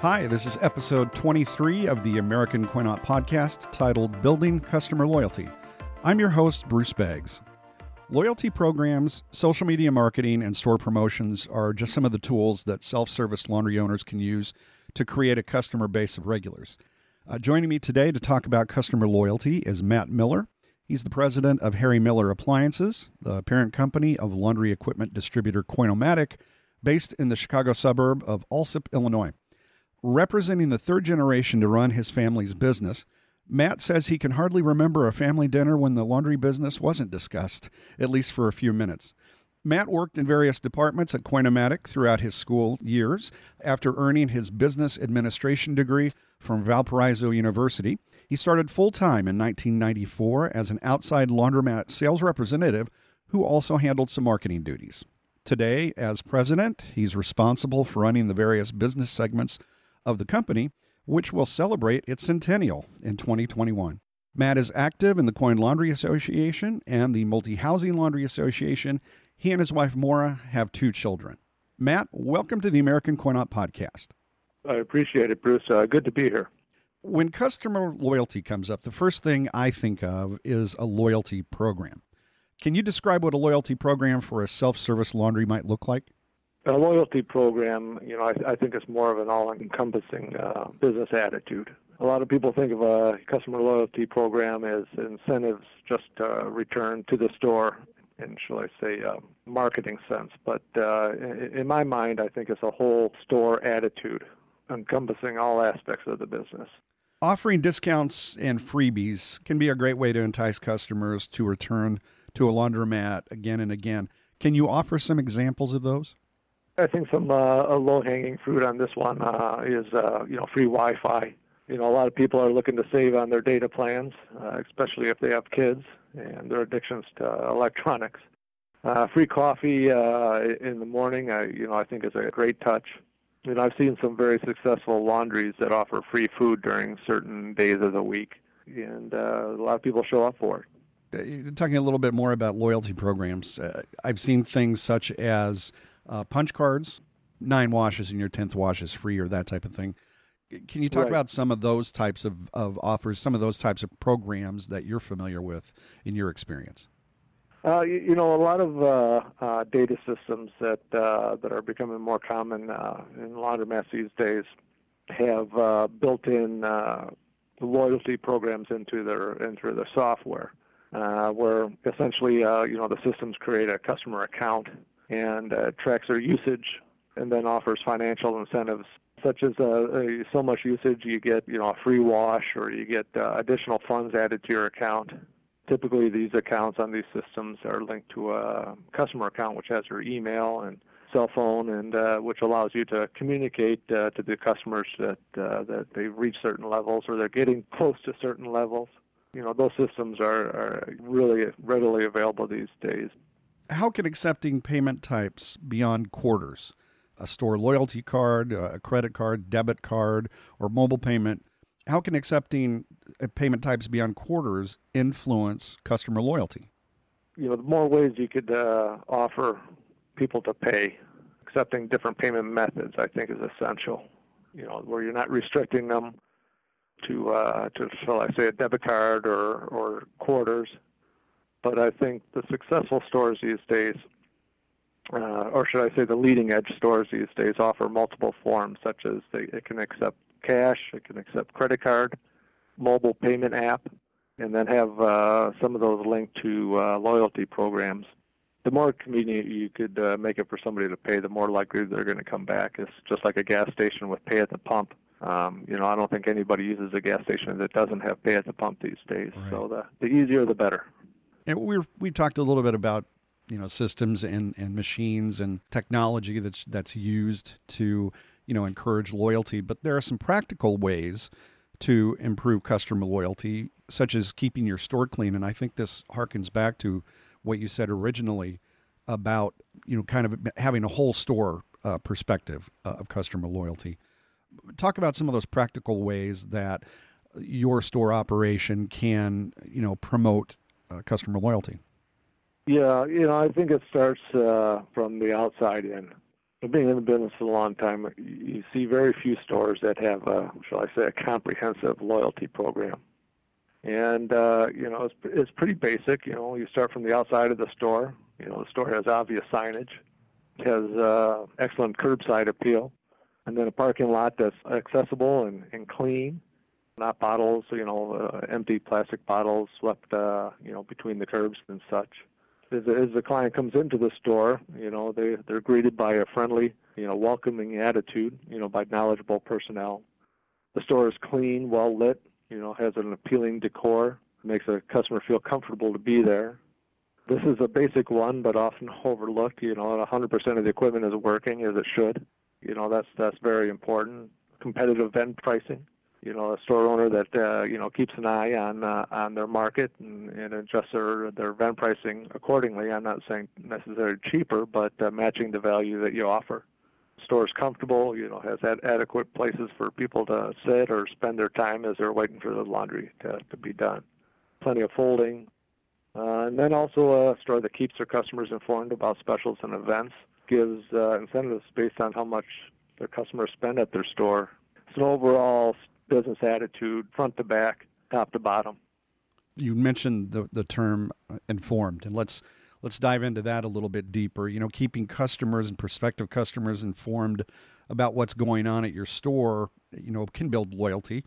Hi, this is episode 23 of the American Coin-Op podcast titled Building Customer Loyalty. I'm your host, Bruce Beggs. Loyalty programs, social media marketing, and store promotions are just some of the tools that self service laundry owners can use to create a customer base of regulars. Uh, joining me today to talk about customer loyalty is Matt Miller. He's the president of Harry Miller Appliances, the parent company of laundry equipment distributor Coin-O-Matic, based in the Chicago suburb of Alsip, Illinois. Representing the third generation to run his family's business, Matt says he can hardly remember a family dinner when the laundry business wasn't discussed, at least for a few minutes. Matt worked in various departments at Coin-O-Matic throughout his school years. After earning his business administration degree from Valparaiso University, he started full time in 1994 as an outside laundromat sales representative who also handled some marketing duties. Today, as president, he's responsible for running the various business segments of the company, which will celebrate its centennial in 2021. Matt is active in the Coin Laundry Association and the Multi Housing Laundry Association. He and his wife, Maura, have two children. Matt, welcome to the American Coin-Op podcast. I appreciate it, Bruce. Uh, good to be here. When customer loyalty comes up, the first thing I think of is a loyalty program. Can you describe what a loyalty program for a self service laundry might look like? A loyalty program, you know, I, I think it's more of an all-encompassing uh, business attitude. A lot of people think of a customer loyalty program as incentives just uh, return to the store in, shall I say, uh, marketing sense. But uh, in my mind, I think it's a whole store attitude encompassing all aspects of the business. Offering discounts and freebies can be a great way to entice customers to return to a laundromat again and again. Can you offer some examples of those? I think some uh, low-hanging fruit on this one uh, is uh, you know free Wi-Fi. You know, a lot of people are looking to save on their data plans, uh, especially if they have kids and their addictions to electronics. Uh, free coffee uh, in the morning, I, you know, I think is a great touch. Know, I've seen some very successful laundries that offer free food during certain days of the week, and uh, a lot of people show up for it. Uh, talking a little bit more about loyalty programs, uh, I've seen things such as uh, punch cards, nine washes and your tenth wash is free, or that type of thing. Can you talk right. about some of those types of, of offers, some of those types of programs that you're familiar with in your experience? Uh, you, you, know, a lot of uh, uh, data systems that uh, that are becoming more common uh, in laundromats these days have uh, built-in loyalty programs into their into their software, where essentially, you know, the systems create a customer account and tracks their usage, and then offers financial incentives such as uh, so much usage, you get you know a free wash, or you get uh, additional funds added to your account. Typically, these accounts on these systems are linked to a customer account, which has your email and cell phone, and uh, which allows you to communicate uh, to the customers that uh, that they've reached certain levels or they're getting close to certain levels. You know, those systems are, are really readily available these days. How can accepting payment types beyond quarters? a store loyalty card, a credit card, debit card, or mobile payment, how can accepting uh, payment types beyond quarters influence customer loyalty? You know, the more ways you could uh, offer people to pay, accepting different payment methods, I think, is essential. You know, where you're not restricting them to, uh, to shall I say, a debit card or, or quarters. But I think the successful stores these days uh, or should I say the leading edge stores these days offer multiple forms, such as they, it can accept cash, it can accept credit card, mobile payment app, and then have uh, some of those linked to uh, loyalty programs. The more convenient you could uh, make it for somebody to pay, the more likely they're going to come back. It's just like a gas station with pay at the pump. Um, you know, I don't think anybody uses a gas station that doesn't have pay at the pump these days. Right. So the the easier, the better. And we we've talked a little bit about you know systems and, and machines and technology that's that's used to you know encourage loyalty. But there are some practical ways to improve customer loyalty such as keeping your store clean. And i think this harkens back to what you said originally about you know kind of having a whole store uh, perspective uh, of customer loyalty. Talk about some of those practical ways that your store operation can you know promote uh, customer loyalty yeah, you know, I think it starts uh, from the outside in. being in the business a long time, you see very few stores that have, a, shall I say, a comprehensive loyalty program. And uh, you know, it's, it's pretty basic. You know, you start from the outside of the store. You know, the store has obvious signage, has uh, excellent curbside appeal, and then a parking lot that's accessible and, and clean, not bottles, you know, uh, empty plastic bottles swept, uh, you know, between the curbs and such as, as the client comes into the store, you know, they they're greeted by a friendly, you know, welcoming attitude, you know, by knowledgeable personnel. The store is clean, well lit, you know, has an appealing decor, makes a customer feel comfortable to be there. This is a basic one, but often overlooked. You know, 100% of the equipment is working as it should. You know, that's that's very important. Competitive vend pricing you know, a store owner that uh, you know keeps an eye on uh, on their market and, and adjusts their their vend pricing accordingly. I'm not saying necessarily cheaper, but uh, matching the value that you offer. Store is comfortable, you know, has ad- adequate places for people to sit or spend their time as they're waiting for the laundry to, to be done. Plenty of folding, uh, and then also a store that keeps their customers informed about specials and events, gives uh, incentives based on how much their customers spend at their store. It's an overall business attitude, front to back, top to bottom. You mentioned the the term uh, informed, and let's let's dive into that a little bit deeper. You know, keeping customers and prospective customers informed about what's going on at your store, you know, can build loyalty.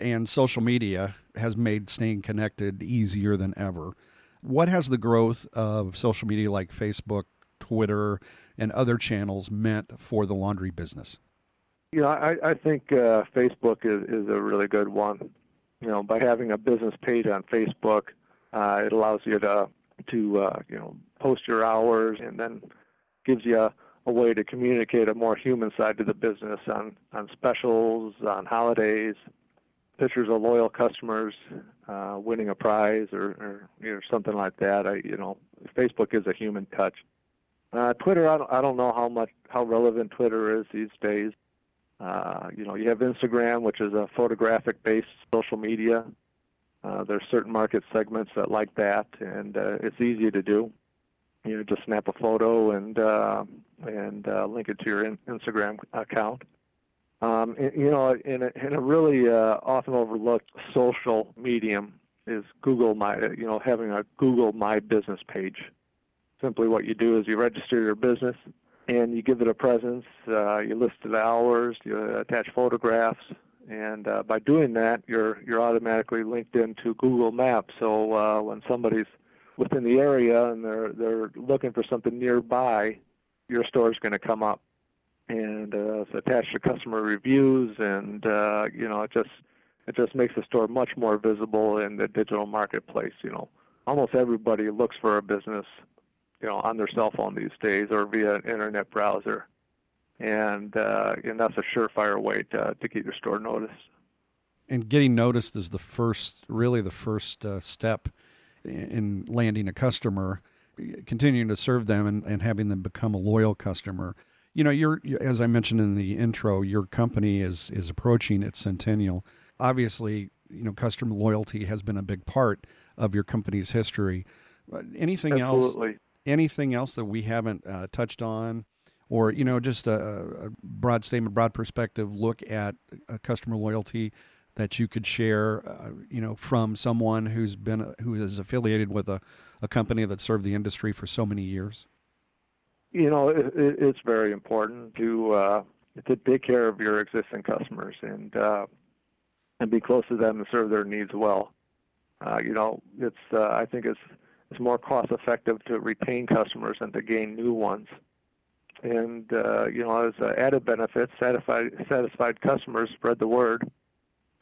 And social media has made staying connected easier than ever. What has the growth of social media like Facebook, Twitter, and other channels meant for the laundry business? You know, I, I think uh, Facebook is, is a really good one. You know, by having a business page on Facebook, uh, it allows you to to uh, you know post your hours and then gives you a, a way to communicate a more human side to the business on on specials, on holidays, pictures of loyal customers uh, winning a prize or, or you know something like that. I you know Facebook is a human touch. Uh, Twitter, I don't, I don't know how much how relevant Twitter is these days. Uh, you know, you have Instagram, which is a photographic-based social media. Uh, there's certain market segments that like that, and uh, it's easy to do. You know, just snap a photo and uh, and uh, link it to your in- Instagram account. Um, and, you know, in a, in a really uh, often overlooked social medium is Google My. You know, having a Google My Business page. Simply, what you do is you register your business and you give it a presence. Uh, you list the hours, you attach photographs, and uh, by doing that, you're you're automatically linked into Google Maps. So uh, when somebody's within the area and they're they're looking for something nearby, your store is going to come up, and uh, it's attached to customer reviews, and uh, you know it just it just makes the store much more visible in the digital marketplace. You know, almost everybody looks for a business you know, on their cell phone these days or via an internet browser. And, uh, and that's a surefire way to, to get your store noticed. And getting noticed is the first, really the first uh, step in landing a customer, continuing to serve them and, and having them become a loyal customer. You know, you're as I mentioned in the intro, your company is is approaching its centennial. Obviously, you know, customer loyalty has been a big part of your company's history. Anything Absolutely. else? Anything else that we haven't uh, touched on, or you know, just a, a, broad statement, broad perspective look at uh, customer loyalty that you could share, uh, you know, from someone who's been who is affiliated with a, a company that served the industry for so many years. You know, it, it's very important to uh, to take care of your existing customers and uh, and be close to them and serve their needs well. Uh, you know, it's I think it's it's more cost effective to retain customers than to gain new ones. And uh, you know, as uh, added benefits, satisfied satisfied customers spread the word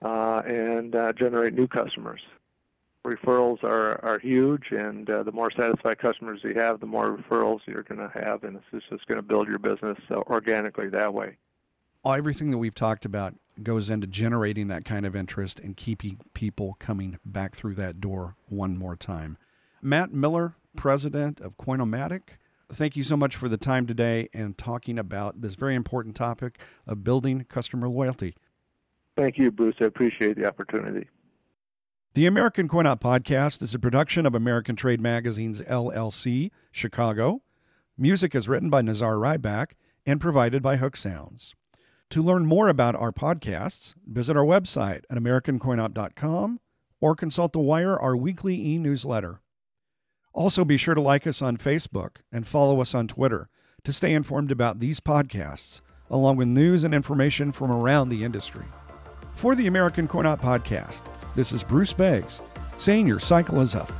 uh, and uh, generate new customers. Referrals are are huge, and uh, the more satisfied customers you have, the more referrals you're going to have, and it's just going to build your business uh, organically that way. Everything that we've talked about goes into generating that kind of interest and keeping people coming back through that door one more time. Matt Miller, president of Coin-O-Matic. Thank you so much for the time today and talking about this very important topic of building customer loyalty. Thank you, Bruce. I appreciate the opportunity. The American Coin Op Podcast is a production of American Trade Magazine's LLC, Chicago. Music is written by Nazar Rybak and provided by Hook Sounds. To learn more about our podcasts, visit our website at AmericanCoinOp.com or consult the Wire, our weekly e newsletter. Also, be sure to like us on Facebook and follow us on Twitter to stay informed about these podcasts, along with news and information from around the industry. For the American Coin Podcast, this is Bruce Beggs saying your cycle is up.